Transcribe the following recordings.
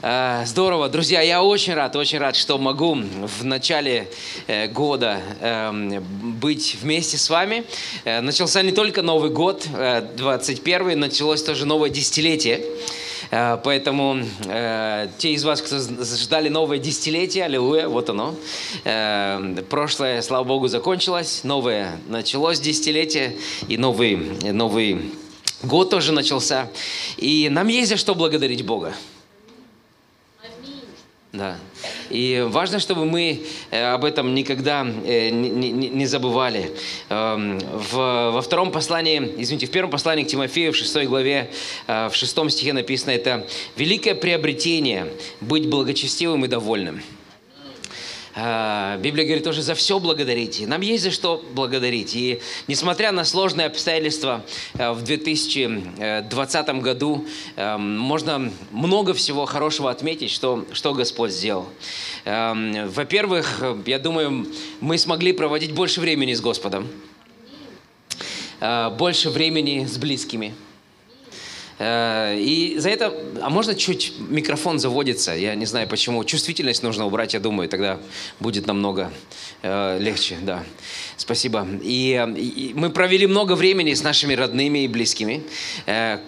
А, здорово, друзья, я очень рад, очень рад, что могу в начале э, года эм, быть вместе с вами. Э, начался не только Новый год, 21 началось тоже новое десятилетие. Э, поэтому те из вас, кто ждали новое десятилетие, аллилуйя, вот оно. прошлое, слава Богу, закончилось, новое началось десятилетие, и новый, новый год тоже начался. И нам есть за что благодарить Бога. Да. И важно, чтобы мы э, об этом никогда э, не забывали. Эм, во втором послании, извините, в первом послании к Тимофею, в шестой главе, э, в шестом стихе написано это «Великое приобретение – быть благочестивым и довольным». А, Библия говорит тоже за все благодарите. Нам есть за что благодарить. И несмотря на сложные обстоятельства э, в 2020 году, эм, можно много всего хорошего отметить, что, что Господь сделал. Во-первых, я думаю, мы смогли проводить больше времени с Господом, больше времени с близкими – и за это, а можно чуть микрофон заводится, я не знаю почему, чувствительность нужно убрать, я думаю, тогда будет намного э, легче, да. Спасибо. И, мы провели много времени с нашими родными и близкими. Э,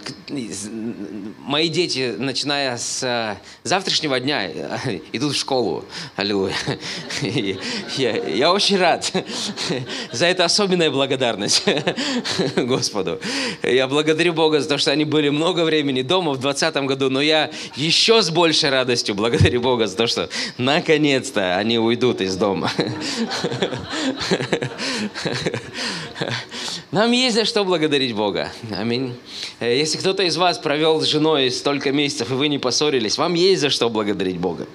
мои дети, начиная с э, завтрашнего дня, э, идут в школу. Аллилуйя. Я, я очень рад. За это особенная благодарность Господу. Я благодарю Бога за то, что они были много времени дома в 2020 году, но я еще с большей радостью благодарю Бога за то, что наконец-то они уйдут из дома. Нам есть за что благодарить Бога. Аминь. Э, если кто-то из вас провел с женой столько месяцев, и вы не поссорились, вам есть за что благодарить Бога.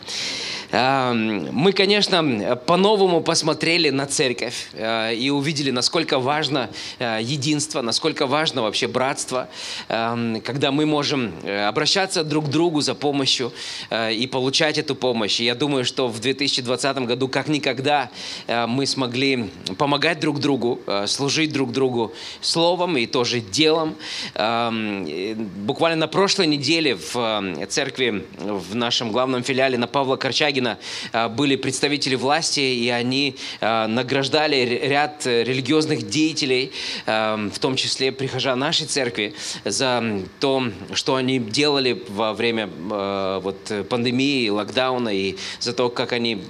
Мы, конечно, по-новому посмотрели на церковь э, и увидели, насколько важно э, единство, насколько важно вообще братство, когда мы можем э, обращаться друг к другу за помощью и получать эту помощь. И я думаю, что в 2020 году как никогда мы смогли помогать друг другу, служить друг другу словом и тоже делом. Буквально на прошлой неделе в церкви в нашем главном филиале на Павла Корчагина а, были представители власти, и они а, награждали ряд религиозных деятелей, а, в том числе прихожан нашей церкви, за то, что они делали во время вот, пандемии, локдауна, и за то, как они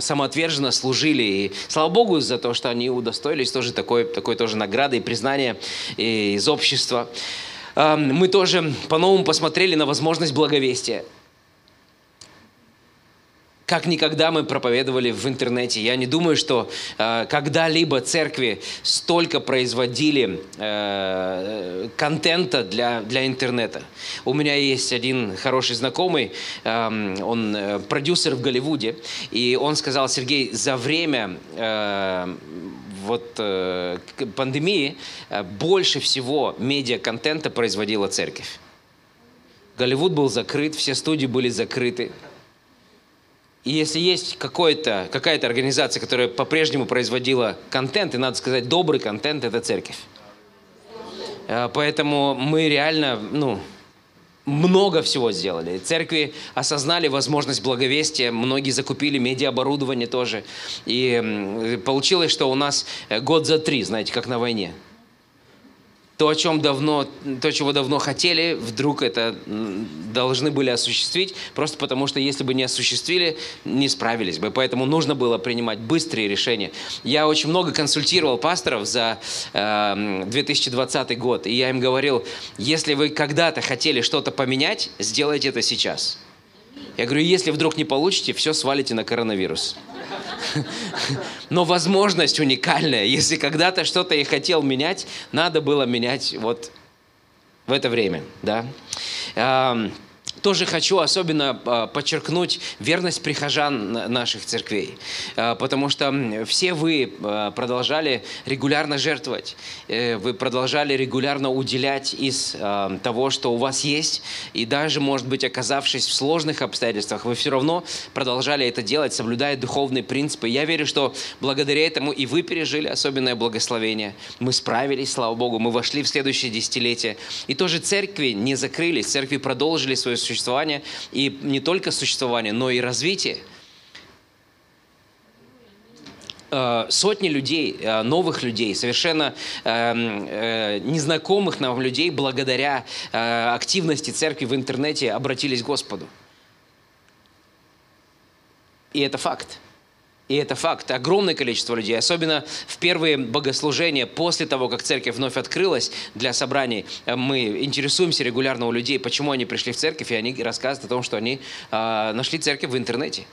самоотверженно служили. И слава Богу за то, что они удостоились тоже такой, такой тоже награды и признания из общества. Мы тоже по-новому посмотрели на возможность благовестия как никогда мы проповедовали в интернете. Я не думаю, что э, когда-либо церкви столько производили э, контента для, для интернета. У меня есть один хороший знакомый, э, он э, продюсер в Голливуде, и он сказал, Сергей, за время э, вот э, пандемии э, больше всего медиа-контента производила церковь. Голливуд был закрыт, все студии были закрыты. И если есть какая-то организация, которая по-прежнему производила контент, и надо сказать, добрый контент, это церковь. Э, поэтому мы реально, ну, много всего сделали. Церкви осознали возможность благовестия, многие закупили медиаоборудование тоже. И получилось, что у нас э, год за три, знаете, как на войне то, о чем давно, то, чего давно хотели, вдруг это должны были осуществить, просто потому что если бы не осуществили, не справились бы. Поэтому нужно было принимать быстрые решения. Я очень много консультировал пасторов за э, 2020 год, и я им говорил, если вы когда-то хотели что-то поменять, сделайте это сейчас. Я говорю, если вдруг не получите, все свалите на коронавирус. Но возможность уникальная. Если когда-то что-то и хотел менять, надо было менять вот в это время. Да? Тоже хочу особенно а, подчеркнуть верность прихожан наших церквей, а, потому что все вы а, продолжали регулярно жертвовать, э, вы продолжали регулярно уделять из того, что у вас есть, и даже, может быть, оказавшись в сложных обстоятельствах, вы все равно продолжали это делать, соблюдая духовные принципы. Я верю, что благодаря этому и вы пережили особенное благословение. Мы справились, слава Богу, мы вошли в следующее десятилетие. И тоже церкви не закрылись, церкви продолжили свое существования, и не только существования, но и развития. Э, сотни людей, э, новых людей, совершенно э, незнакомых нам людей, благодаря активности церкви в интернете обратились к Господу. И это факт. И это факт. Огромное количество людей, особенно в первые богослужения, после того, как церковь вновь открылась для собраний, мы интересуемся регулярно у людей, почему они пришли в церковь, и они рассказывают о том, что они нашли церковь в интернете.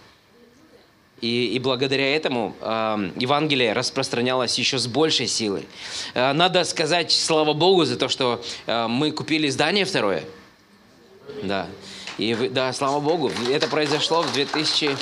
И, и благодаря этому э, Евангелие распространялось еще с большей силой. Э, надо сказать слава Богу за то, что э, мы купили здание второе. Да. И да, слава Богу, это произошло в 2000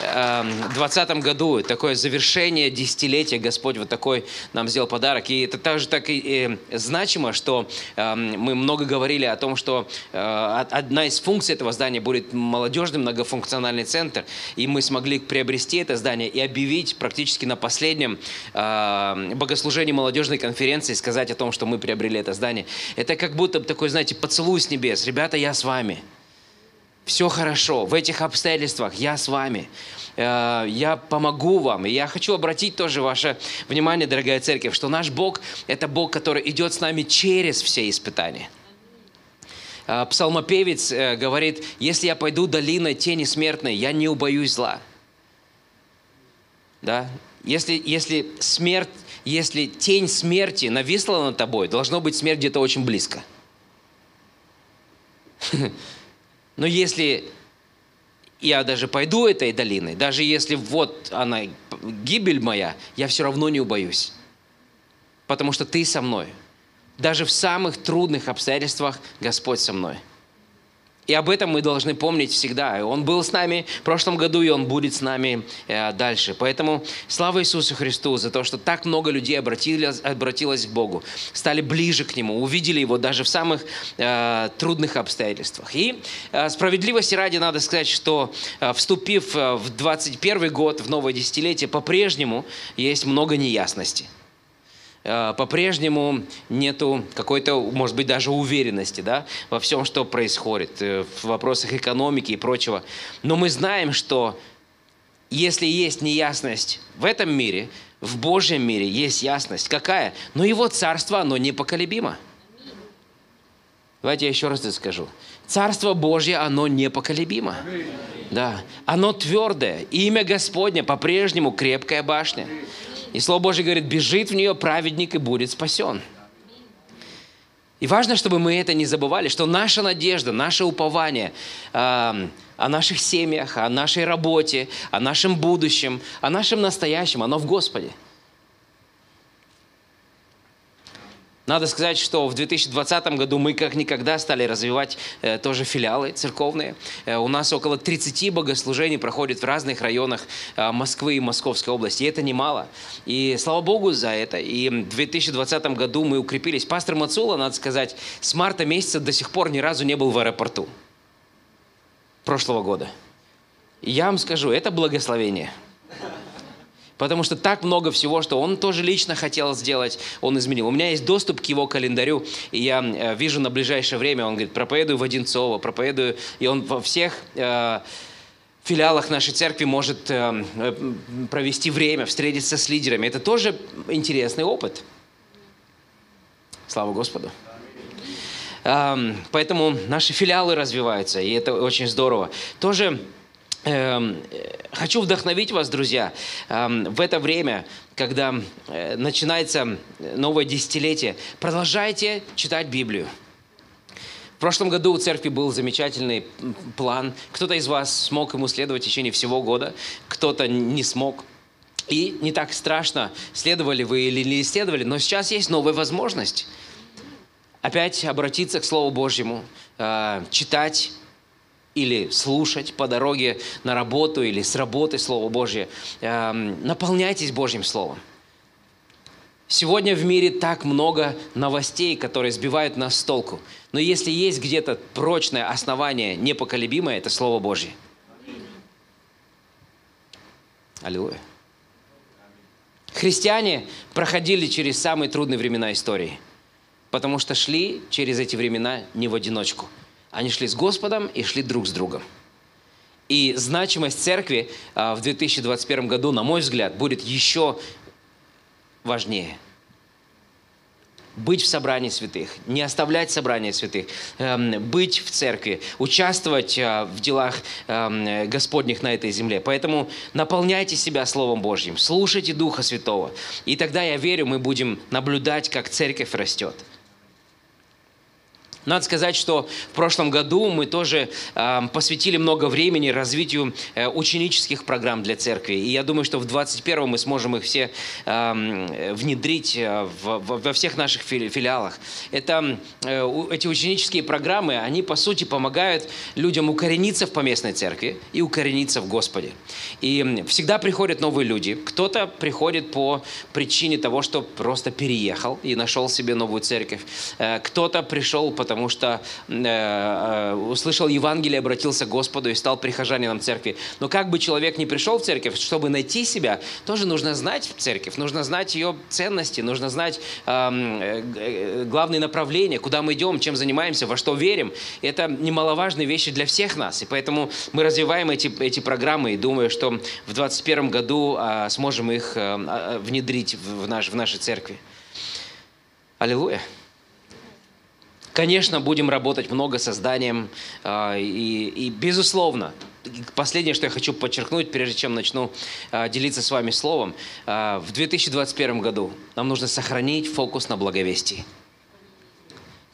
2020 году, такое завершение десятилетия, Господь вот такой нам сделал подарок. И это также так и, и значимо, что э, мы много говорили о том, что э, одна из функций этого здания будет молодежный многофункциональный центр. И мы смогли приобрести это здание и объявить практически на последнем э, богослужении молодежной конференции, сказать о том, что мы приобрели это здание. Это как будто такой, знаете, поцелуй с небес. Ребята, я с вами все хорошо, в этих обстоятельствах я с вами, э, я помогу вам. И я хочу обратить тоже ваше внимание, дорогая церковь, что наш Бог – это Бог, который идет с нами через все испытания. Э, псалмопевец э, говорит, если я пойду долиной тени смертной, я не убоюсь зла. Да? Если, если смерть, если тень смерти нависла над тобой, должно быть смерть где-то очень близко. Но если я даже пойду этой долиной, даже если вот она, гибель моя, я все равно не убоюсь. Потому что ты со мной. Даже в самых трудных обстоятельствах Господь со мной. И об этом мы должны помнить всегда. Он был с нами в прошлом году, и Он будет с нами э, дальше. Поэтому слава Иисусу Христу за то, что так много людей обратилось, обратилось к Богу, стали ближе к Нему, увидели Его даже в самых э, трудных обстоятельствах. И э, справедливости ради надо сказать, что э, вступив э, в 21 год, в новое десятилетие, по-прежнему есть много неясностей. Э, по-прежнему нету какой-то, может быть, даже уверенности да, во всем, что происходит, э, в вопросах экономики и прочего. Но мы знаем, что если есть неясность в этом мире, в Божьем мире есть ясность. Какая? Но Его царство, оно непоколебимо. Давайте я еще раз это скажу. Царство Божье, оно непоколебимо. Да. Оно твердое. Имя Господне по-прежнему крепкая башня. И Слово Божье говорит, бежит в нее праведник и будет спасен. И важно, чтобы мы это не забывали, что наша надежда, наше упование э, о наших семьях, о нашей работе, о нашем будущем, о нашем настоящем, оно в Господе – Надо сказать, что в 2020 году мы как никогда стали развивать э, тоже филиалы церковные. Э, у нас около 30 богослужений проходит в разных районах э, Москвы и Московской области. И это немало. И слава Богу за это. И в 2020 году мы укрепились. Пастор Мацула, надо сказать, с марта месяца до сих пор ни разу не был в аэропорту прошлого года. Я вам скажу, это благословение – Потому что так много всего, что он тоже лично хотел сделать, он изменил. У меня есть доступ к его календарю, и я э, вижу на ближайшее время, он говорит, проповедую в Одинцово, проповедую, и он во всех э, филиалах нашей церкви может э, э провести время, встретиться с лидерами. Это тоже интересный опыт. Слава Господу. Поэтому наши филиалы развиваются, и это очень здорово. Тоже хочу вдохновить вас, друзья, эм, в это время, когда э, начинается новое десятилетие, продолжайте читать Библию. В прошлом году у церкви был замечательный план. Кто-то из вас смог ему следовать в течение всего года, кто-то не смог. И не так страшно, следовали вы или не следовали, но сейчас есть новая возможность. Опять обратиться к Слову Божьему, э, читать или слушать по дороге на работу или с работы Слово Божье. Эм, наполняйтесь Божьим Словом. Сегодня в мире так много новостей, которые сбивают нас с толку. Но если есть где-то прочное основание, непоколебимое, это Слово Божье. Аллилуйя. Христиане проходили через самые трудные времена истории, потому что шли через эти времена не в одиночку – Они шли с Господом и шли друг с другом. И значимость церкви а, в 2021 году, на мой взгляд, будет еще важнее. Быть в собрании святых, не оставлять собрание святых, эм, быть в церкви, участвовать а, в делах эм, Господних на этой земле. Поэтому наполняйте себя Словом Божьим, слушайте Духа Святого. И тогда, я верю, мы будем наблюдать, как церковь растет. Надо сказать, что в прошлом году мы тоже э, посвятили много времени развитию э, ученических программ для церкви. И я думаю, что в 2021 мы сможем их все э, внедрить в, в, во всех наших филиалах. Это, э, эти ученические программы, они по сути помогают людям укорениться в поместной церкви и укорениться в Господе. И всегда приходят новые люди. Кто-то приходит по причине того, что просто переехал и нашел себе новую церковь. Э, кто-то пришел потому потому что э, э, услышал Евангелие, обратился к Господу и стал прихожанином церкви. Но как бы человек не пришел в церковь, чтобы найти себя, тоже нужно знать церковь, нужно знать ее ценности, нужно знать эм, э, главные направления, куда мы идем, чем занимаемся, во что верим. Это немаловажные вещи для всех нас. И поэтому мы развиваем эти, эти программы и думаю, что в 2021 году э, сможем их э, э, внедрить в, наш, в нашей церкви. Аллилуйя. Конечно, будем работать много созданием, э, и, и безусловно, последнее, что я хочу подчеркнуть, прежде чем начну э, делиться с вами словом, э, в 2021 году нам нужно сохранить фокус на благовестии.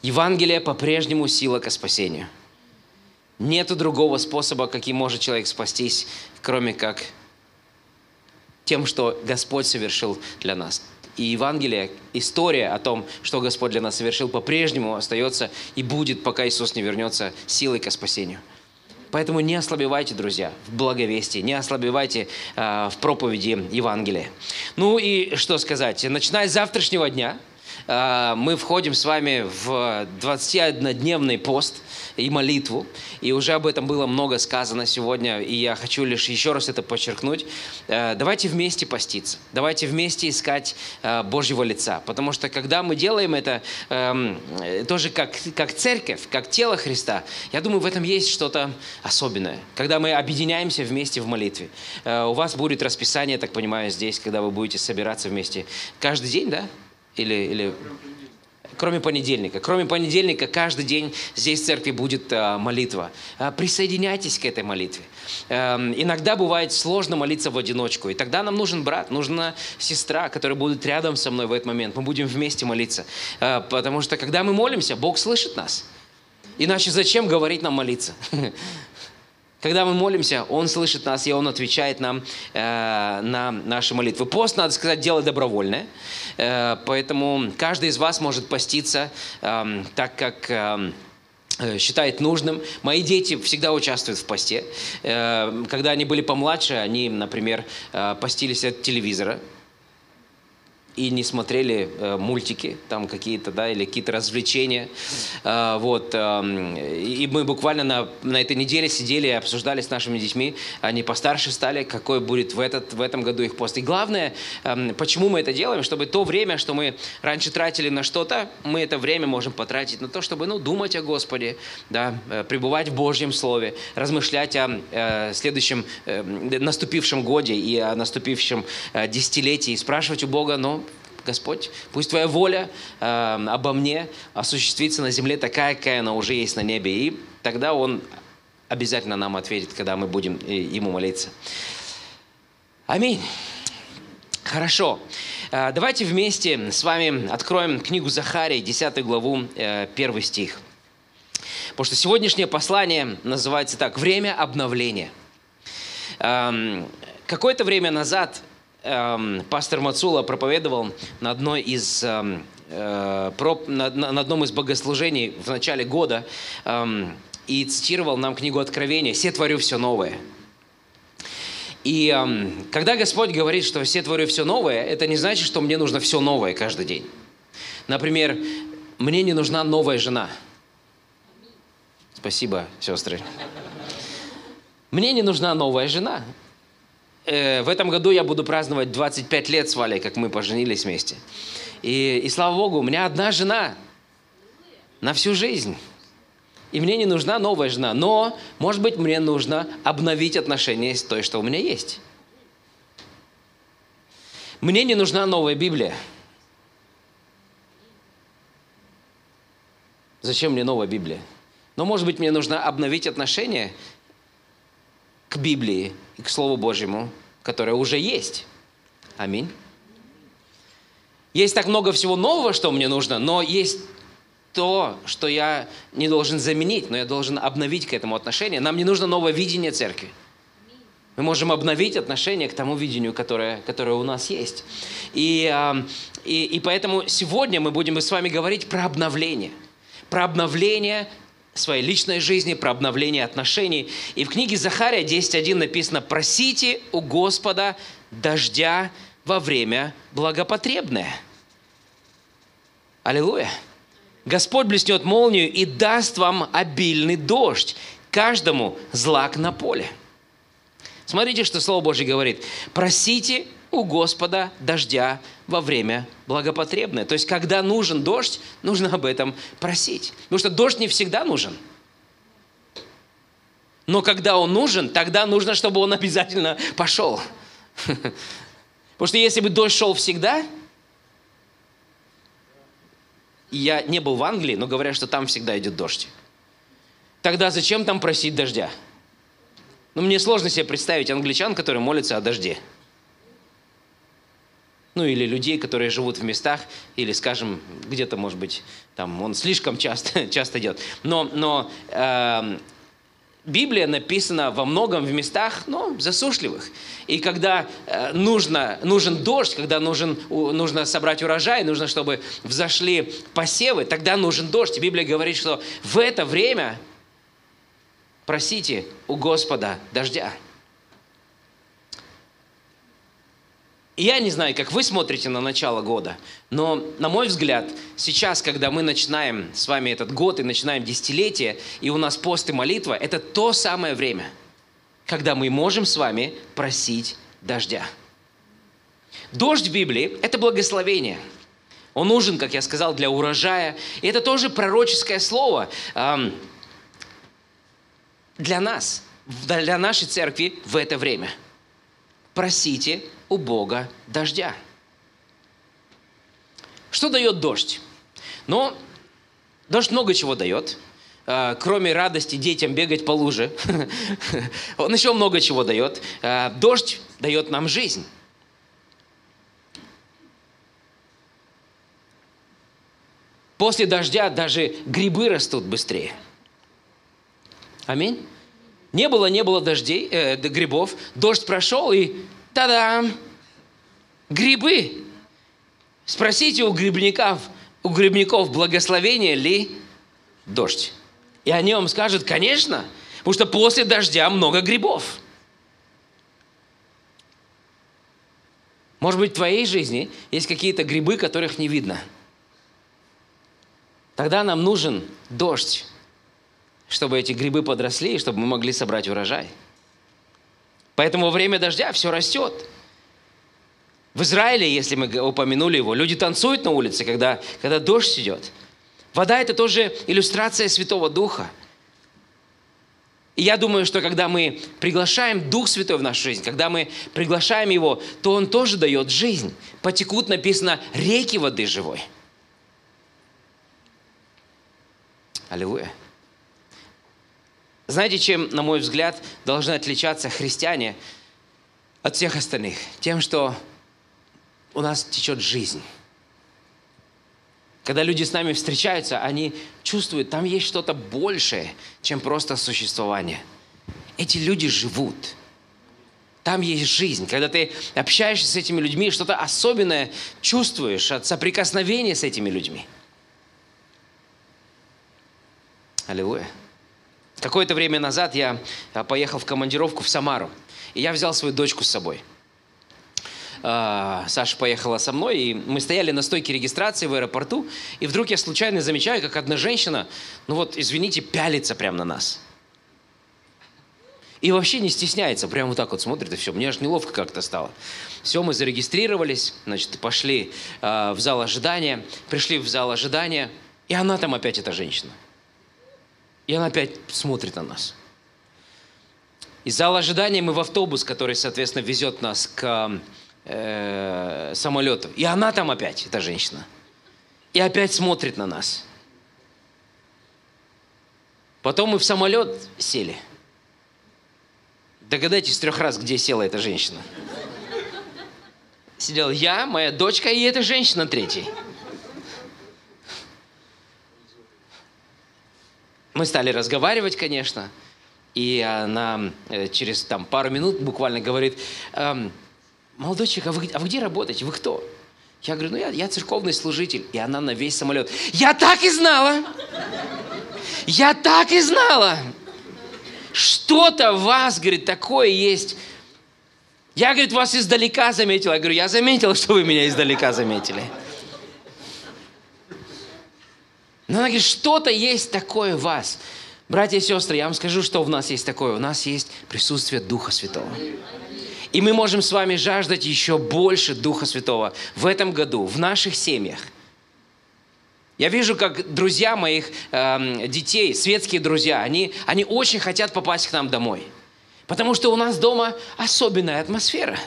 Евангелие по-прежнему сила к спасению. Нету другого способа, каким может человек спастись, кроме как тем, что Господь совершил для нас и Евангелие, история о том, что Господь для нас совершил, по-прежнему остается и будет, пока Иисус не вернется силой к спасению. Поэтому не ослабевайте, друзья, в благовестии, не ослабевайте э, в проповеди Евангелия. Ну и что сказать, начиная с завтрашнего дня, мы входим с вами в 21-дневный пост – и молитву. И уже об этом было много сказано сегодня, и я хочу лишь еще раз это подчеркнуть. Э, давайте вместе поститься, давайте вместе искать э, Божьего лица, потому что когда мы делаем это эм, тоже как, как церковь, как тело Христа, я думаю, в этом есть что-то особенное, когда мы объединяемся вместе в молитве. Э, у вас будет расписание, так понимаю, здесь, когда вы будете собираться вместе каждый день, да? Или, или кроме понедельника. Кроме понедельника каждый день здесь в церкви будет э, молитва. Э, присоединяйтесь к этой молитве. Э, иногда бывает сложно молиться в одиночку, и тогда нам нужен брат, нужна сестра, которая будет рядом со мной в этот момент. Мы будем вместе молиться, э, потому что когда мы молимся, Бог слышит нас. Иначе зачем говорить нам молиться? Когда мы молимся, Он слышит нас, и Он отвечает нам э, на наши молитвы. Пост, надо сказать, дело добровольное, э, поэтому каждый из вас может поститься э, так, как... Э, считает нужным. Мои дети всегда участвуют в посте. Э, когда они были помладше, они, например, э, постились от телевизора и не смотрели э, мультики там какие-то, да, или какие-то развлечения. Э, вот. Э, и мы буквально на, на этой неделе сидели и обсуждали с нашими детьми, они постарше стали, какой будет в, этот, в этом году их пост. И главное, э, почему мы это делаем, чтобы то время, что мы раньше тратили на что-то, мы это время можем потратить на то, чтобы ну, думать о Господе, да, э, пребывать в Божьем Слове, размышлять о э, следующем э, наступившем годе и о наступившем э, десятилетии, спрашивать у Бога, ну, Господь, пусть Твоя воля э, обо мне осуществится на земле такая, какая она уже есть на небе. И тогда Он обязательно нам ответит, когда мы будем э, Ему молиться. Аминь. Хорошо. Э, давайте вместе с вами откроем книгу Захарии, 10 главу, 1 э, стих. Потому что сегодняшнее послание называется так «Время обновления». Эм, какое-то время назад эм, пастор Мацула проповедовал на одной из эм, э, проп, на, на одном из богослужений в начале года эм, и цитировал нам книгу Откровения «Все творю все новое». И эм, когда Господь говорит, что «все творю все новое», это не значит, что мне нужно все новое каждый день. Например, мне не нужна новая жена. Спасибо, сестры. Мне не нужна новая жена э, в этом году я буду праздновать 25 лет с Валей, как мы поженились вместе. И, и слава Богу, у меня одна жена на всю жизнь. И мне не нужна новая жена, но, может быть, мне нужно обновить отношения с той, что у меня есть. Мне не нужна новая Библия. Зачем мне новая Библия? Но, может быть, мне нужно обновить отношения к Библии и к Слову Божьему, которое уже есть. Аминь. Есть так много всего нового, что мне нужно, но есть то, что я не должен заменить, но я должен обновить к этому отношение. Нам не нужно новое видение церкви. Мы можем обновить отношение к тому видению, которое, которое у нас есть. И, и, и поэтому сегодня мы будем с вами говорить про обновление. Про обновление своей личной жизни, про обновление отношений. И в книге Захария 10.1 написано «Просите у Господа дождя во время благопотребное». Аллилуйя! Господь блеснет молнию и даст вам обильный дождь, каждому злак на поле. Смотрите, что Слово Божье говорит. Просите у Господа дождя во время благопотребное. То есть, когда нужен дождь, нужно об этом просить. Потому что дождь не всегда нужен. Но когда он нужен, тогда нужно, чтобы он обязательно пошел. Потому что если бы дождь шел всегда, я не был в Англии, но говорят, что там всегда идет дождь. Тогда зачем там просить дождя? Ну, мне сложно себе представить англичан, которые молятся о дожде. Ну, или людей, которые живут в местах, или, скажем, где-то, может быть, там он слишком часто, часто идет. Но, но э, Библия написана во многом в местах, ну, засушливых. И когда э, нужно, нужен дождь, когда нужен, у, нужно собрать урожай, нужно, чтобы взошли посевы, тогда нужен дождь. И Библия говорит, что в это время просите у Господа дождя. Я не знаю, как вы смотрите на начало года, но, на мой взгляд, сейчас, когда мы начинаем с вами этот год и начинаем десятилетие, и у нас пост и молитва, это то самое время, когда мы можем с вами просить дождя. Дождь в Библии – это благословение. Он нужен, как я сказал, для урожая. И это тоже пророческое слово для нас, для нашей церкви в это время. Просите у Бога дождя. Что дает дождь? Ну, дождь много чего дает. А, кроме радости детям бегать по луже, он еще много чего дает. А, дождь дает нам жизнь. После дождя даже грибы растут быстрее. Аминь. Не было, не было дождей, э, грибов. Дождь прошел, и Та-дам! Грибы. Спросите у грибников, у грибников благословение ли дождь. И они вам скажут, конечно, потому что после дождя много грибов. Может быть, в твоей жизни есть какие-то грибы, которых не видно. Тогда нам нужен дождь, чтобы эти грибы подросли, и чтобы мы могли собрать урожай. Поэтому во время дождя все растет. В Израиле, если мы упомянули его, люди танцуют на улице, когда, когда дождь идет. Вода – это тоже иллюстрация Святого Духа. И я думаю, что когда мы приглашаем Дух Святой в нашу жизнь, когда мы приглашаем Его, то Он тоже дает жизнь. Потекут, написано, реки воды живой. Аллилуйя. Знаете, чем, на мой взгляд, должны отличаться христиане от всех остальных? Тем, что у нас течет жизнь. Когда люди с нами встречаются, они чувствуют, там есть что-то большее, чем просто существование. Эти люди живут. Там есть жизнь. Когда ты общаешься с этими людьми, что-то особенное чувствуешь от соприкосновения с этими людьми. Аллилуйя. Какое-то время назад я а, поехал в командировку в Самару, и я взял свою дочку с собой. А, Саша поехала со мной, и мы стояли на стойке регистрации в аэропорту, и вдруг я случайно замечаю, как одна женщина, ну вот, извините, пялится прямо на нас. И вообще не стесняется, прямо вот так вот смотрит, и все. Мне аж неловко как-то стало. Все, мы зарегистрировались, значит, пошли э, в зал ожидания, пришли в зал ожидания, и она там опять, эта женщина – И она опять смотрит на нас. Из зала ожидания мы в автобус, который, соответственно, везет нас к э, самолету. И она там опять, эта женщина. И опять смотрит на нас. Потом мы в самолет сели. Догадайтесь трех раз, где села эта женщина. Сидел я, моя дочка и эта женщина третий. Мы стали разговаривать, конечно, и она э, через там, пару минут буквально говорит, эм, молодой человек, а вы, а вы где работаете? Вы кто? Я говорю, ну я, я церковный служитель. И она на весь самолет. Я так и знала! Я так и знала! Что-то в вас, говорит, такое есть. Я, говорит, вас издалека заметила. Я говорю, я заметила, что вы меня издалека заметили. Но она говорит, что-то есть такое в вас. Братья и сестры, я вам скажу, что в нас есть такое. У нас есть присутствие Духа Святого. И мы можем с вами жаждать еще больше Духа Святого в этом году, в наших семьях. Я вижу, как друзья моих э, детей, светские друзья, они, они очень хотят попасть к нам домой. Потому что у нас дома особенная атмосфера.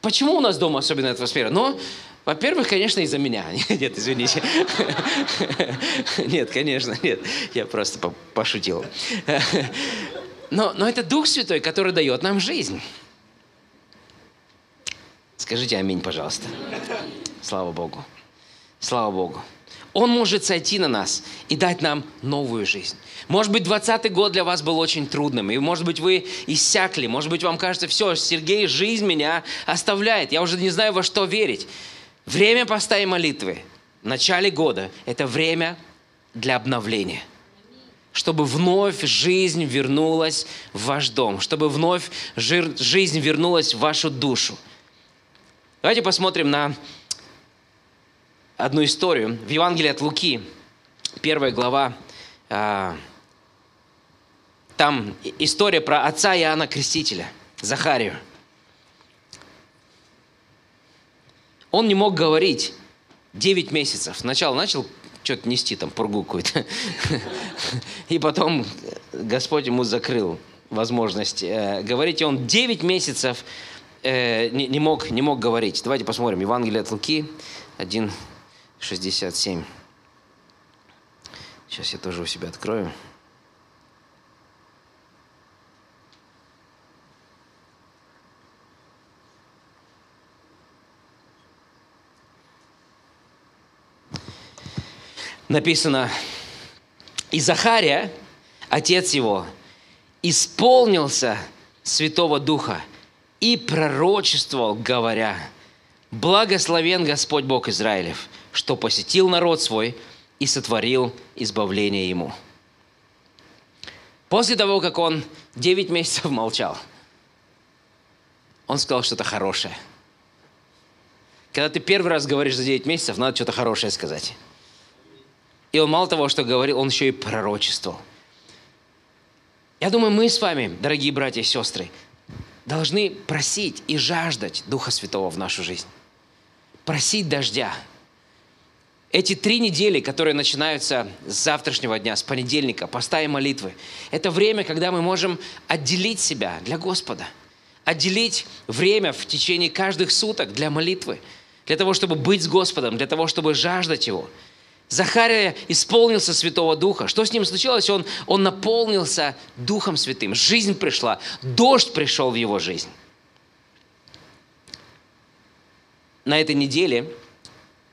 Почему у нас дома особенная атмосфера? Ну, во-первых, конечно, из-за меня. Нет, извините. Нет, конечно, нет. Я просто пошутил. Но, но это Дух Святой, который дает нам жизнь. Скажите аминь, пожалуйста. Слава Богу. Слава Богу. Он может сойти на нас и дать нам новую жизнь. Может быть, 20 год для вас был очень трудным, и может быть, вы иссякли, может быть, вам кажется, все, Сергей, жизнь меня оставляет, я уже не знаю, во что верить. Время поста и молитвы в начале года – это время для обновления – чтобы вновь жизнь вернулась в ваш дом, чтобы вновь жизнь вернулась в вашу душу. Давайте посмотрим на одну историю. В Евангелии от Луки, первая глава, а, там история про отца Иоанна Крестителя, Захарию. Он не мог говорить 9 месяцев. Сначала начал что-то нести там, пургу какую-то. И потом Господь ему закрыл возможность э, говорить. И он 9 месяцев э, не, не, мог, не мог говорить. Давайте посмотрим. Евангелие от Луки 1.67. Сейчас я тоже у себя открою. Написано, и Захария, отец его, исполнился Святого Духа и пророчествовал, говоря, «Благословен Господь Бог Израилев, что посетил народ свой и сотворил избавление ему». После того, как он 9 месяцев молчал, он сказал что-то хорошее. Когда ты первый раз говоришь за 9 месяцев, надо что-то хорошее сказать. И он мало того, что говорил, он еще и пророчествовал. Я думаю, мы с вами, дорогие братья и сестры, должны просить и жаждать Духа Святого в нашу жизнь. Просить дождя. Эти три недели, которые начинаются с завтрашнего дня, с понедельника, поста и молитвы, это время, когда мы можем отделить себя для Господа. Отделить время в течение каждых суток для молитвы, для того, чтобы быть с Господом, для того, чтобы жаждать Его – Захария исполнился Святого Духа. Что с ним случилось? Он, он наполнился Духом Святым. Жизнь пришла, дождь пришел в его жизнь. На этой неделе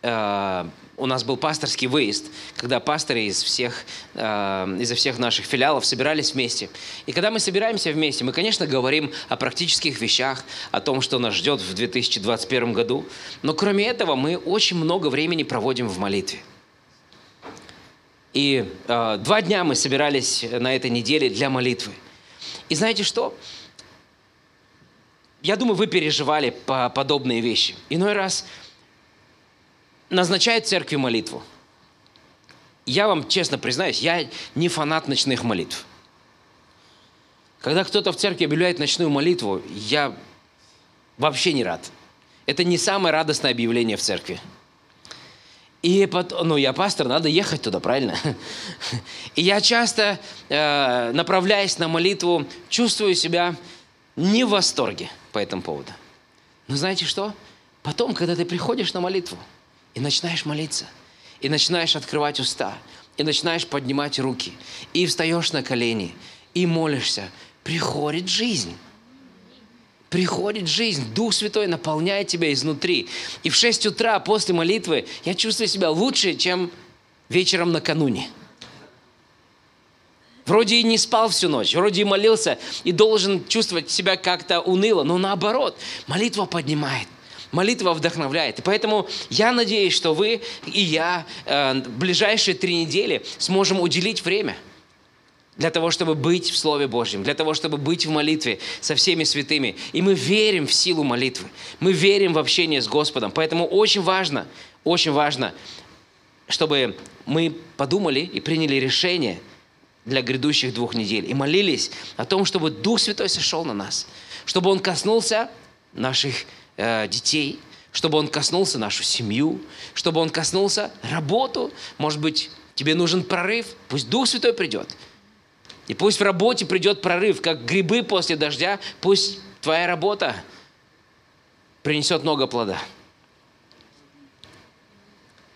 э, у нас был пасторский выезд, когда пасторы из всех, э, из всех наших филиалов собирались вместе. И когда мы собираемся вместе, мы, конечно, говорим о практических вещах, о том, что нас ждет в 2021 году. Но кроме этого, мы очень много времени проводим в молитве – и э, два дня мы собирались на этой неделе для молитвы. И знаете что? Я думаю, вы переживали по подобные вещи. Иной раз назначают церкви молитву. Я вам честно признаюсь, я не фанат ночных молитв. Когда кто-то в церкви объявляет ночную молитву, я вообще не рад. Это не самое радостное объявление в церкви. И потом, ну, я пастор, надо ехать туда, правильно? И я часто, э, направляясь на молитву, чувствую себя не в восторге по этому поводу. Но знаете что? Потом, когда ты приходишь на молитву и начинаешь молиться, и начинаешь открывать уста, и начинаешь поднимать руки, и встаешь на колени, и молишься, приходит жизнь приходит жизнь, Дух Святой наполняет тебя изнутри. И в 6 утра после молитвы я чувствую себя лучше, чем вечером накануне. Вроде и не спал всю ночь, вроде и молился, и должен чувствовать себя как-то уныло, но наоборот, молитва поднимает. Молитва вдохновляет. И поэтому я надеюсь, что вы и я э, в ближайшие три недели сможем уделить время – для того, чтобы быть в Слове Божьем, для того, чтобы быть в молитве со всеми святыми. И мы верим в силу молитвы, мы верим в общение с Господом. Поэтому очень важно, очень важно, чтобы мы подумали и приняли решение для грядущих двух недель и молились о том, чтобы Дух Святой сошел на нас, чтобы Он коснулся наших э, детей, чтобы Он коснулся нашу семью, чтобы Он коснулся работу. Может быть, тебе нужен прорыв, пусть Дух Святой придет – и пусть в работе придет прорыв, как грибы после дождя, пусть твоя работа принесет много плода.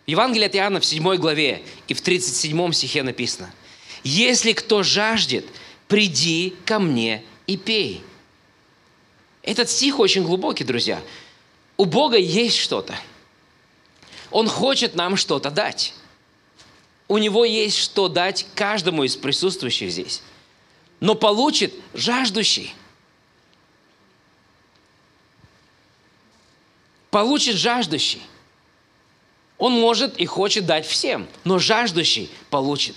В Евангелии от Иоанна в 7 главе и в 37 стихе написано, «Если кто жаждет, приди ко мне и пей». Этот стих очень глубокий, друзья. У Бога есть что-то. Он хочет нам что-то дать у него есть что дать каждому из присутствующих здесь. Но получит жаждущий. Получит жаждущий. Он может и хочет дать всем, но жаждущий получит.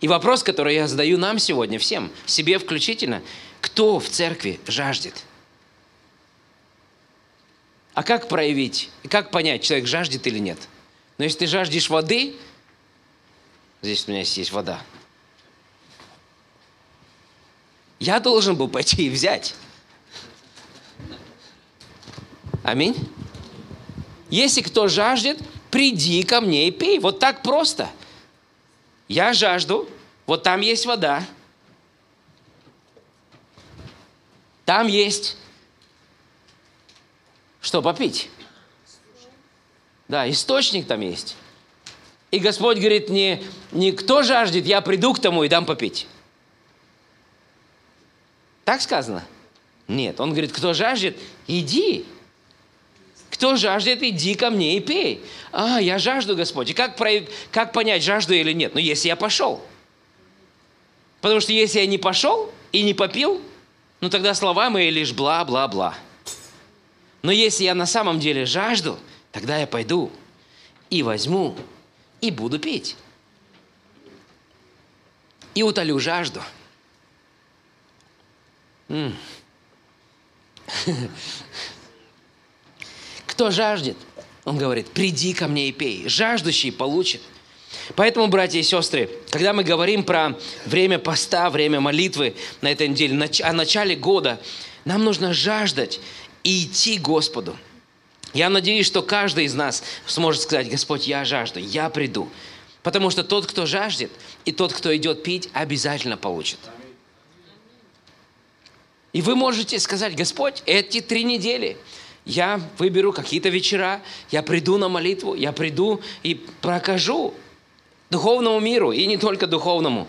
И вопрос, который я задаю нам сегодня, всем, себе включительно, кто в церкви жаждет? А как проявить, как понять, человек жаждет или нет – но если ты жаждешь воды, здесь у меня есть вода, я должен был пойти и взять. Аминь. Если кто жаждет, приди ко мне и пей. Вот так просто. Я жажду, вот там есть вода. Там есть что попить. Да, источник там есть. И Господь говорит, не, не кто жаждет, я приду к тому и дам попить. Так сказано? Нет, он говорит, кто жаждет, иди. Кто жаждет, иди ко мне и пей. А, я жажду, Господь. И как, как понять, жажду или нет? Ну, если я пошел. Потому что если я не пошел и не попил, ну тогда слова мои лишь бла-бла-бла. Но если я на самом деле жажду – Тогда я пойду и возьму, и буду пить. И утолю жажду. Кто жаждет, он говорит, приди ко мне и пей. Жаждущий получит. Поэтому, братья и сестры, когда мы говорим про время поста, время молитвы на этой неделе, о начале года, нам нужно жаждать и идти Господу – я надеюсь, что каждый из нас сможет сказать, Господь, я жажду, я приду. Потому что тот, кто жаждет, и тот, кто идет пить, обязательно получит. И вы можете сказать, Господь, эти три недели я выберу какие-то вечера, я приду на молитву, я приду и прокажу духовному миру, и не только духовному,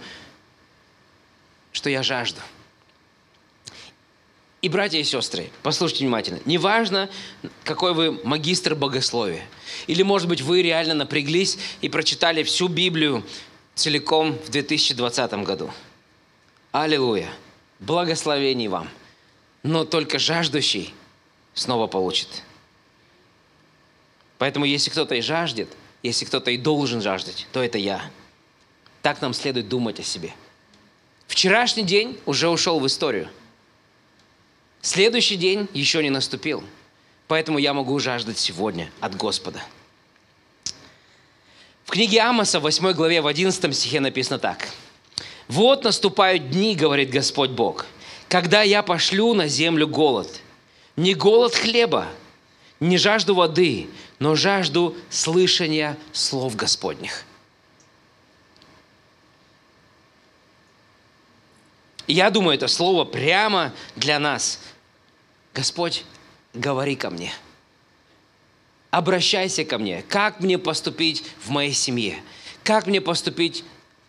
что я жажду. И, братья и сестры, послушайте внимательно. Неважно, какой вы магистр богословия. Или, может быть, вы реально напряглись и прочитали всю Библию целиком в 2020 году. Аллилуйя. Благословений вам. Но только жаждущий снова получит. Поэтому, если кто-то и жаждет, если кто-то и должен жаждать, то это я. Так нам следует думать о себе. Вчерашний день уже ушел в историю – Следующий день еще не наступил, поэтому я могу жаждать сегодня от Господа. В книге Амоса, 8 главе, в 11 стихе написано так. «Вот наступают дни, говорит Господь Бог, когда я пошлю на землю голод. Не голод хлеба, не жажду воды, но жажду слышания слов Господних. Я думаю, это слово прямо для нас. Господь, говори ко мне. Обращайся ко мне. Как мне поступить в моей семье? Как мне поступить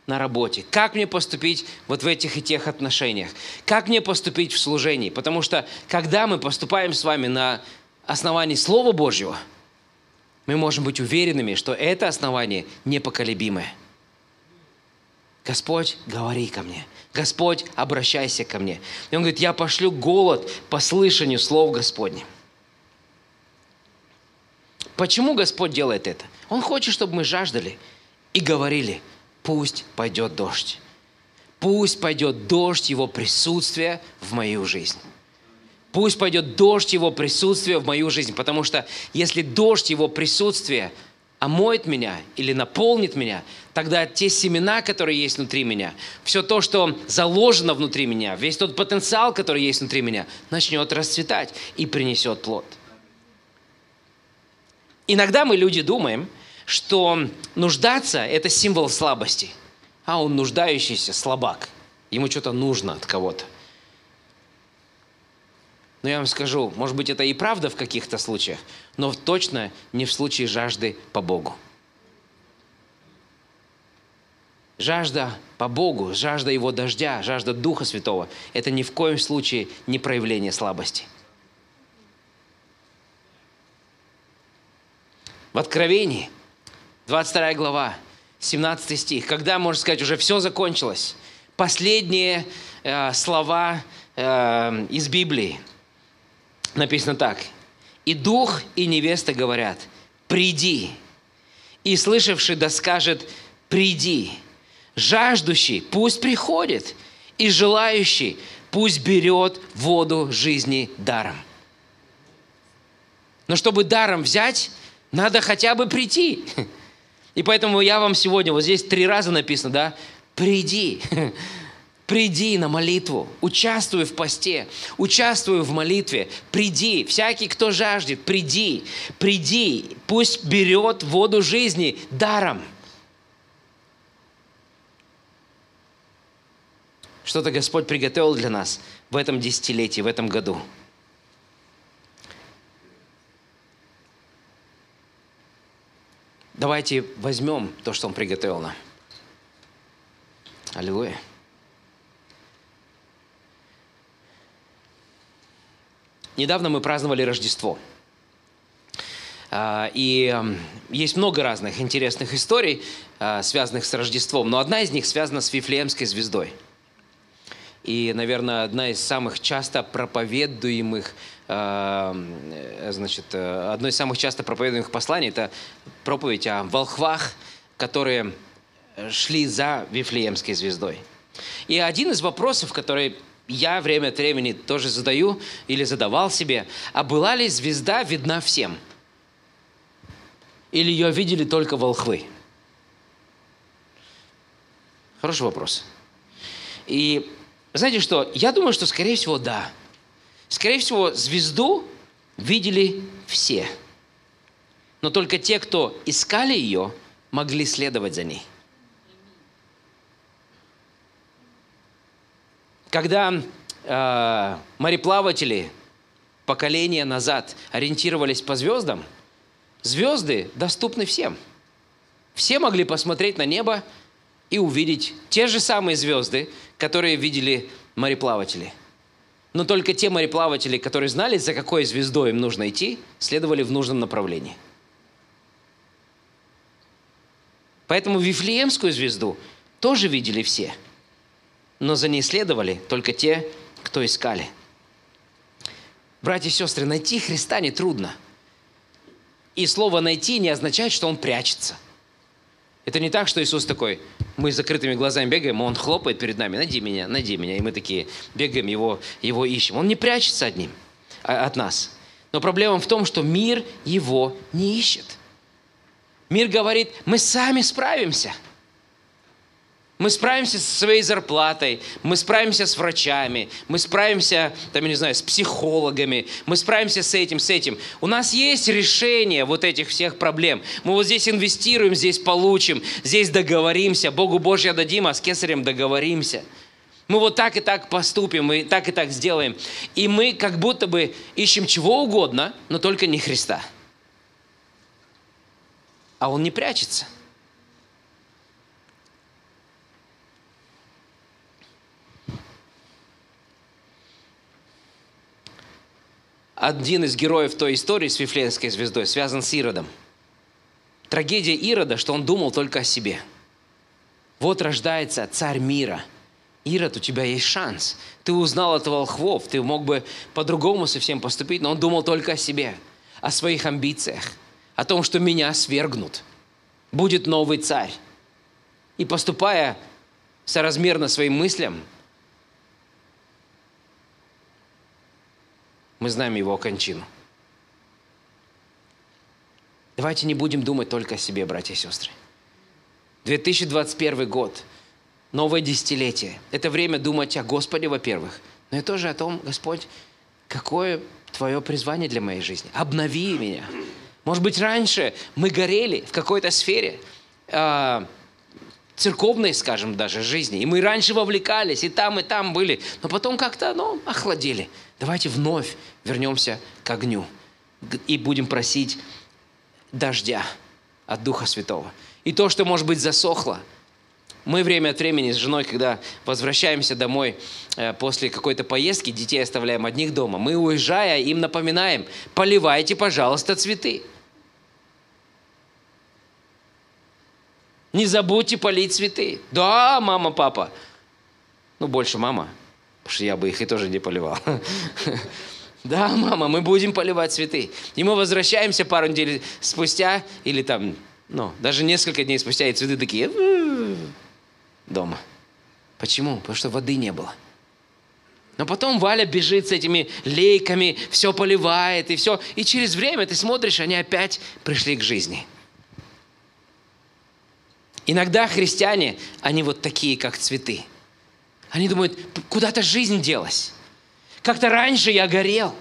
на работе? Как мне поступить вот в этих и тех отношениях? Как мне поступить в служении? Потому что когда мы поступаем с вами на основании Слова Божьего, мы можем быть уверенными, что это основание непоколебимое. Господь, говори ко мне. Господь, обращайся ко мне. И он говорит, я пошлю голод по слышанию слов Господних. Почему Господь делает это? Он хочет, чтобы мы жаждали и говорили, пусть пойдет дождь. Пусть пойдет дождь Его присутствия в мою жизнь. Пусть пойдет дождь Его присутствия в мою жизнь, потому что если дождь Его присутствия – омоет меня или наполнит меня, тогда те семена, которые есть внутри меня, все то, что заложено внутри меня, весь тот потенциал, который есть внутри меня, начнет расцветать и принесет плод. Иногда мы, люди, думаем, что нуждаться – это символ слабости, а он нуждающийся слабак. Ему что-то нужно от кого-то. Но я вам скажу, может быть, это и правда в каких-то случаях, но точно не в случае жажды по Богу. Жажда по Богу, жажда Его дождя, жажда Духа Святого – это ни в коем случае не проявление слабости. В Откровении, 22 глава, 17 стих, когда, можно сказать, уже все закончилось, последние э, слова э, из Библии – написано так. «И дух, и невеста говорят, приди». И слышавший да скажет, приди. Жаждущий пусть приходит, и желающий пусть берет воду жизни даром. Но чтобы даром взять, надо хотя бы прийти. И поэтому я вам сегодня, вот здесь три раза написано, да, приди. Приди на молитву, участвуй в посте, участвуй в молитве, приди. Всякий, кто жаждет, приди, приди. Пусть берет воду жизни даром. Что-то Господь приготовил для нас в этом десятилетии, в этом году. Давайте возьмем то, что Он приготовил нам. Аллилуйя. Недавно мы праздновали Рождество. А, и есть много разных интересных историй, а, связанных с Рождеством, но одна из них связана с Вифлеемской звездой. И, наверное, одна из самых часто проповедуемых, а, значит, одно из самых часто проповедуемых посланий – это проповедь о волхвах, которые шли за Вифлеемской звездой. И один из вопросов, который я время от времени тоже задаю или задавал себе, а была ли звезда видна всем? Или ее видели только волхвы? Хороший вопрос. И знаете что? Я думаю, что, скорее всего, да. Скорее всего, звезду видели все. Но только те, кто искали ее, могли следовать за ней. Когда э, мореплаватели поколения назад ориентировались по звездам, звезды доступны всем. Все могли посмотреть на небо и увидеть те же самые звезды, которые видели мореплаватели. Но только те мореплаватели, которые знали, за какой звездой им нужно идти, следовали в нужном направлении. Поэтому Вифлеемскую звезду тоже видели все – но за ней следовали только те, кто искали. Братья и сестры, найти Христа нетрудно. И слово «найти» не означает, что Он прячется. Это не так, что Иисус такой, мы с закрытыми глазами бегаем, Он хлопает перед нами, найди меня, найди меня. И мы такие бегаем, Его, его ищем. Он не прячется от, ним, а, от нас. Но проблема в том, что мир Его не ищет. Мир говорит, мы сами справимся – Мы справимся со своей зарплатой, мы справимся с врачами, мы справимся, там, я не знаю, с психологами, мы справимся с этим, с этим. У нас есть решение вот этих всех проблем. Мы вот здесь инвестируем, здесь получим, здесь договоримся. Богу Божья дадим, а с кесарем договоримся. Мы вот так и так поступим, мы так и так сделаем. И мы как будто бы ищем чего угодно, но только не Христа. А Он не прячется – один из героев той истории с Вифлеемской звездой связан с Иродом. Трагедия Ирода, что он думал только о себе. Вот рождается царь мира. Ирод, у тебя есть шанс. Ты узнал от волхвов, ты мог бы по-другому совсем поступить, но он думал только о себе, о своих амбициях, о том, что меня свергнут. Будет новый царь. И поступая соразмерно своим мыслям, мы знаем его кончину. Давайте не будем думать только о себе, братья и сестры. 2021 год, новое десятилетие. Это время думать о Господе, во-первых, но и тоже о том, Господь, какое Твое призвание для моей жизни. Обнови меня. Может быть, раньше мы горели в какой-то сфере, э, церковной, скажем, даже жизни, и мы раньше вовлекались, и там, и там были, но потом как-то, ну, охладели. Давайте вновь вернемся к огню и будем просить дождя от Духа Святого. И то, что, может быть, засохло, мы время от времени с женой, когда возвращаемся домой э, после какой-то поездки, детей оставляем одних дома, мы, уезжая, им напоминаем, поливайте, пожалуйста, цветы. Не забудьте полить цветы. Да, мама, папа. Ну, больше мама, потому что я бы их и тоже не поливал. Да, мама, мы будем поливать цветы. И мы возвращаемся пару недель спустя, или там, ну, даже несколько дней спустя, и цветы такие дома. Почему? Потому что воды не было. Но потом Валя бежит с этими лейками, все поливает, и все. И через время ты смотришь, они опять пришли к жизни. Иногда христиане, они вот такие, как цветы. Они думают, куда-то жизнь делась. Как-то раньше я горел.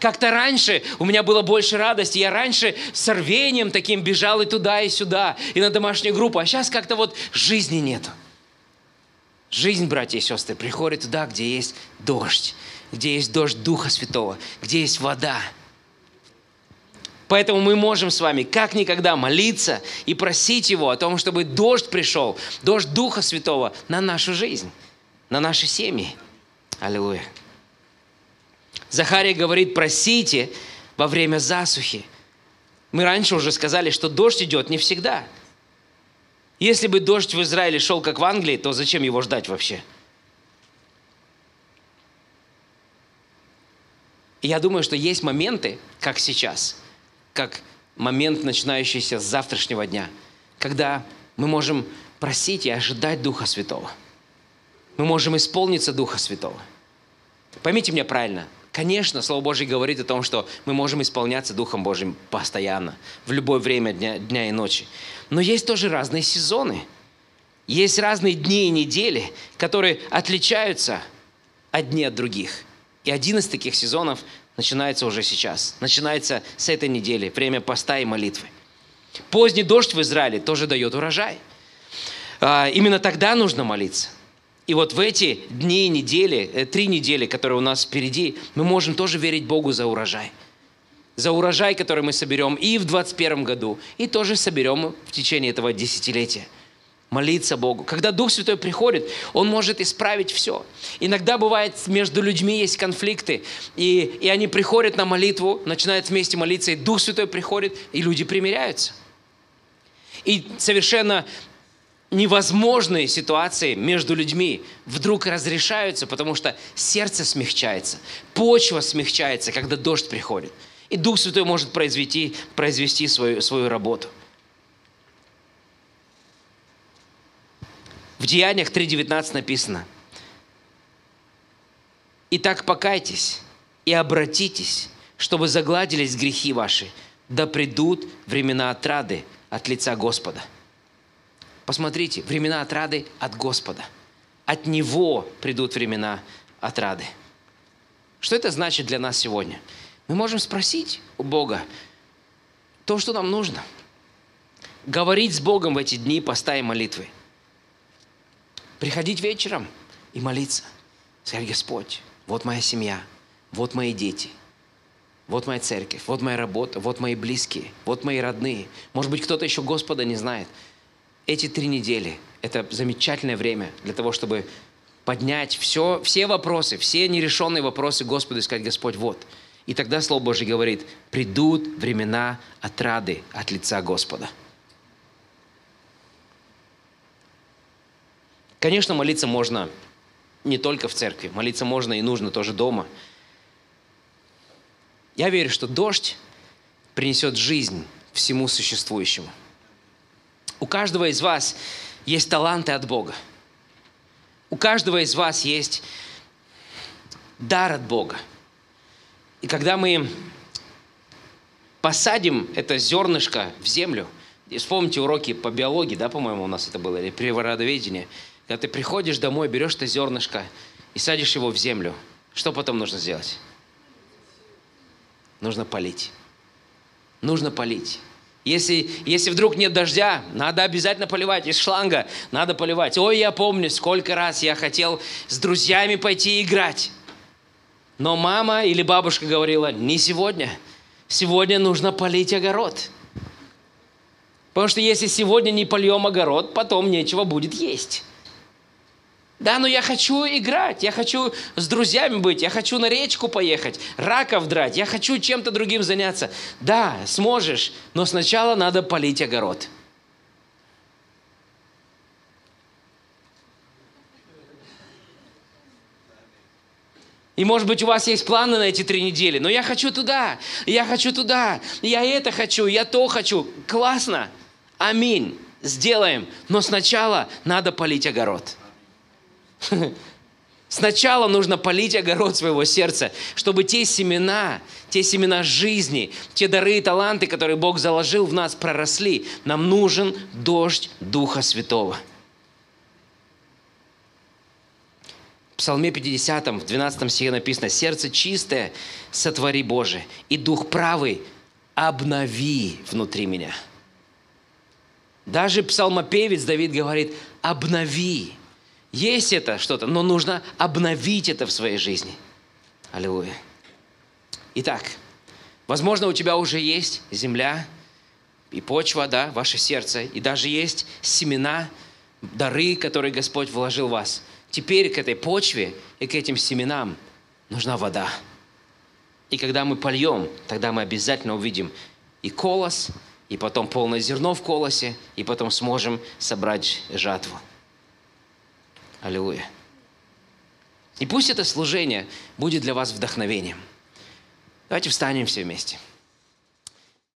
Как-то раньше у меня было больше радости. Я раньше с рвением таким бежал и туда, и сюда, и на домашнюю группу. А сейчас как-то вот жизни нету. Жизнь, братья и сестры, приходит туда, где есть дождь, где есть дождь Духа Святого, где есть вода. Поэтому мы можем с вами как никогда молиться и просить Его о том, чтобы дождь пришел, дождь Духа Святого на нашу жизнь, на наши семьи. Аллилуйя. Захария говорит, просите во время засухи. Мы раньше уже сказали, что дождь идет не всегда. Если бы дождь в Израиле шел как в Англии, то зачем его ждать вообще? Я думаю, что есть моменты, как сейчас, как момент, начинающийся с завтрашнего дня, когда мы можем просить и ожидать Духа Святого. Мы можем исполниться Духа Святого. Поймите меня правильно – Конечно, Слово Божье говорит о том, что мы можем исполняться Духом Божьим постоянно, в любое время дня, дня и ночи. Но есть тоже разные сезоны. Есть разные дни и недели, которые отличаются одни от других. И один из таких сезонов начинается уже сейчас. Начинается с этой недели, время поста и молитвы. Поздний дождь в Израиле тоже дает урожай. А, именно тогда нужно молиться. И вот в эти дни и недели, э, три недели, которые у нас впереди, мы можем тоже верить Богу за урожай. За урожай, который мы соберем и в 2021 году, и тоже соберем в течение этого десятилетия. Молиться Богу. Когда Дух Святой приходит, Он может исправить все. Иногда бывает, между людьми есть конфликты, и, и они приходят на молитву, начинают вместе молиться, и Дух Святой приходит, и люди примиряются. И совершенно невозможные ситуации между людьми вдруг разрешаются, потому что сердце смягчается, почва смягчается, когда дождь приходит. И Дух Святой может произвести, произвести свою, свою работу. В Деяниях 3.19 написано, «Итак, покайтесь и обратитесь, чтобы загладились грехи ваши, да придут времена отрады от лица Господа». Посмотрите, времена отрады от Господа. От Него придут времена отрады. Что это значит для нас сегодня? Мы можем спросить у Бога то, что нам нужно. Говорить с Богом в эти дни поста и молитвы. Приходить вечером и молиться. Сказать, Господь, вот моя семья, вот мои дети, вот моя церковь, вот моя работа, вот мои близкие, вот мои родные. Может быть, кто-то еще Господа не знает. Эти три недели – это замечательное время для того, чтобы поднять все, все вопросы, все нерешенные вопросы Господу и сказать, Господь, вот. И тогда Слово Божье говорит, придут времена отрады от лица Господа. Конечно, молиться можно не только в церкви, молиться можно и нужно тоже дома – я верю, что дождь принесет жизнь всему существующему. У каждого из вас есть таланты от Бога. У каждого из вас есть дар от Бога. И когда мы посадим это зернышко в землю, вспомните уроки по биологии, да, по-моему, у нас это было, или природоведение, когда ты приходишь домой, берешь это зернышко и садишь его в землю, что потом нужно сделать? нужно полить. Нужно полить. Если, если вдруг нет дождя, надо обязательно поливать. Из шланга надо поливать. Ой, я помню, сколько раз я хотел с друзьями пойти играть. Но мама или бабушка говорила, не сегодня. Сегодня нужно полить огород. Потому что если сегодня не польем огород, потом нечего будет есть. Да, но я хочу играть, я хочу с друзьями быть, я хочу на речку поехать, раков драть, я хочу чем-то другим заняться. Да, сможешь, но сначала надо полить огород. И может быть у вас есть планы на эти три недели, но я хочу туда, я хочу туда, я это хочу, я то хочу. Классно. Аминь. Сделаем. Но сначала надо полить огород. Сначала нужно полить огород своего сердца, чтобы те семена, те семена жизни, те дары и таланты, которые Бог заложил в нас, проросли. Нам нужен дождь Духа Святого. В Псалме 50, в 12 стихе написано, «Сердце чистое сотвори Боже, и Дух правый обнови внутри меня». Даже псалмопевец Давид говорит, обнови. Есть это что-то, но нужно обновить это в своей жизни. Аллилуйя. Итак, возможно, у тебя уже есть земля и почва, да, ваше сердце, и даже есть семена, дары, которые Господь вложил в вас. Теперь к этой почве и к этим семенам нужна вода. И когда мы польем, тогда мы обязательно увидим и колос, и потом полное зерно в колосе, и потом сможем собрать жатву. Аллилуйя. И пусть это служение будет для вас вдохновением. Давайте встанем все вместе.